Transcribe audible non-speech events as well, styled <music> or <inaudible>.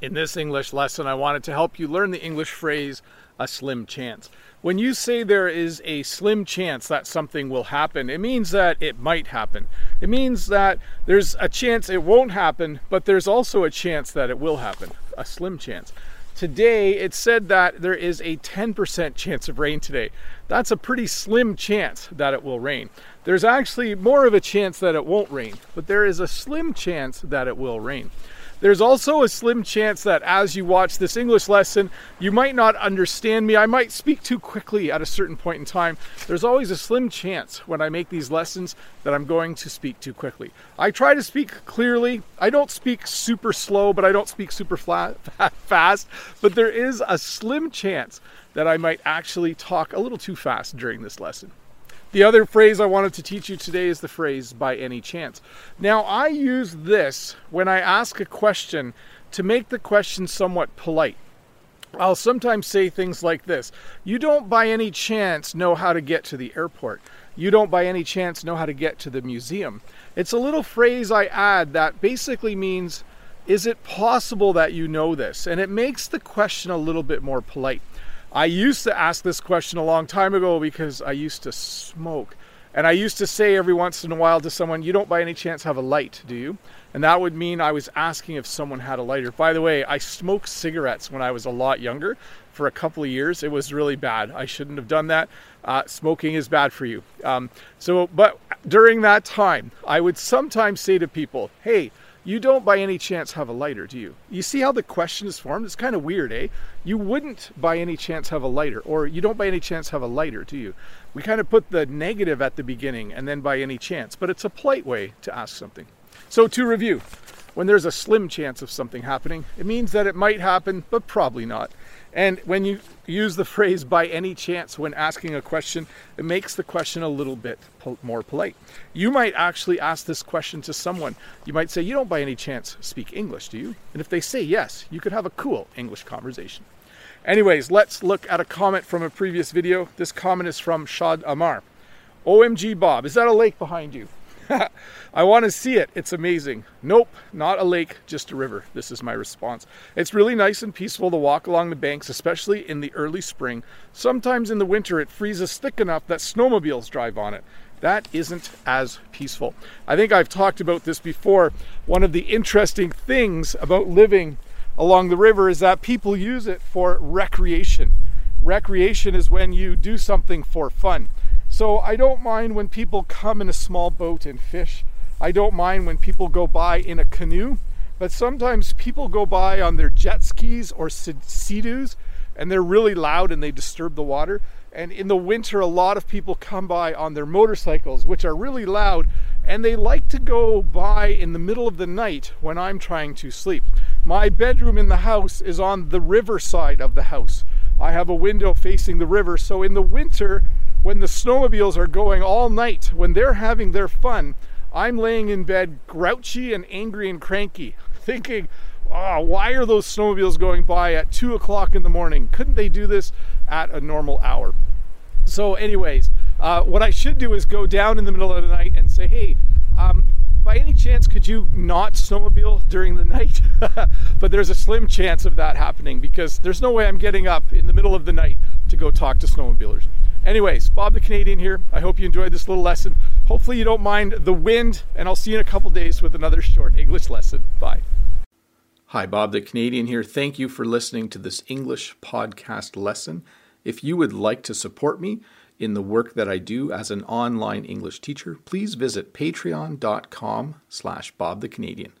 In this English lesson, I wanted to help you learn the English phrase a slim chance. When you say there is a slim chance that something will happen, it means that it might happen. It means that there's a chance it won't happen, but there's also a chance that it will happen. A slim chance. Today, it said that there is a 10% chance of rain today. That's a pretty slim chance that it will rain. There's actually more of a chance that it won't rain, but there is a slim chance that it will rain. There's also a slim chance that as you watch this English lesson, you might not understand me. I might speak too quickly at a certain point in time. There's always a slim chance when I make these lessons that I'm going to speak too quickly. I try to speak clearly. I don't speak super slow, but I don't speak super flat, fast. But there is a slim chance that I might actually talk a little too fast during this lesson. The other phrase I wanted to teach you today is the phrase by any chance. Now, I use this when I ask a question to make the question somewhat polite. I'll sometimes say things like this You don't by any chance know how to get to the airport. You don't by any chance know how to get to the museum. It's a little phrase I add that basically means, Is it possible that you know this? And it makes the question a little bit more polite. I used to ask this question a long time ago because I used to smoke. And I used to say every once in a while to someone, You don't by any chance have a light, do you? And that would mean I was asking if someone had a lighter. By the way, I smoked cigarettes when I was a lot younger for a couple of years. It was really bad. I shouldn't have done that. Uh, smoking is bad for you. Um, so, but during that time, I would sometimes say to people, Hey, you don't by any chance have a lighter, do you? You see how the question is formed? It's kind of weird, eh? You wouldn't by any chance have a lighter, or you don't by any chance have a lighter, do you? We kind of put the negative at the beginning and then by any chance, but it's a polite way to ask something. So, to review, when there's a slim chance of something happening, it means that it might happen, but probably not. And when you use the phrase by any chance when asking a question, it makes the question a little bit more polite. You might actually ask this question to someone. You might say, You don't by any chance speak English, do you? And if they say yes, you could have a cool English conversation. Anyways, let's look at a comment from a previous video. This comment is from Shad Amar. OMG Bob, is that a lake behind you? <laughs> I want to see it. It's amazing. Nope, not a lake, just a river. This is my response. It's really nice and peaceful to walk along the banks, especially in the early spring. Sometimes in the winter, it freezes thick enough that snowmobiles drive on it. That isn't as peaceful. I think I've talked about this before. One of the interesting things about living along the river is that people use it for recreation. Recreation is when you do something for fun. So I don't mind when people come in a small boat and fish. I don't mind when people go by in a canoe. But sometimes people go by on their jet skis or sea-doos and they're really loud and they disturb the water. And in the winter, a lot of people come by on their motorcycles, which are really loud, and they like to go by in the middle of the night when I'm trying to sleep. My bedroom in the house is on the river side of the house. I have a window facing the river, so in the winter, when the snowmobiles are going all night, when they're having their fun, I'm laying in bed grouchy and angry and cranky, <laughs> thinking, oh, why are those snowmobiles going by at 2 o'clock in the morning? Couldn't they do this at a normal hour? So, anyways, uh, what I should do is go down in the middle of the night and say, hey, um, by any chance, could you not snowmobile during the <laughs> night? but there's a slim chance of that happening because there's no way I'm getting up in the middle of the night to go talk to snowmobilers. Anyways, Bob the Canadian here. I hope you enjoyed this little lesson. Hopefully, you don't mind the wind, and I'll see you in a couple days with another short English lesson. Bye. Hi, Bob the Canadian here. Thank you for listening to this English podcast lesson. If you would like to support me in the work that I do as an online English teacher, please visit patreon.com slash Bob the Canadian.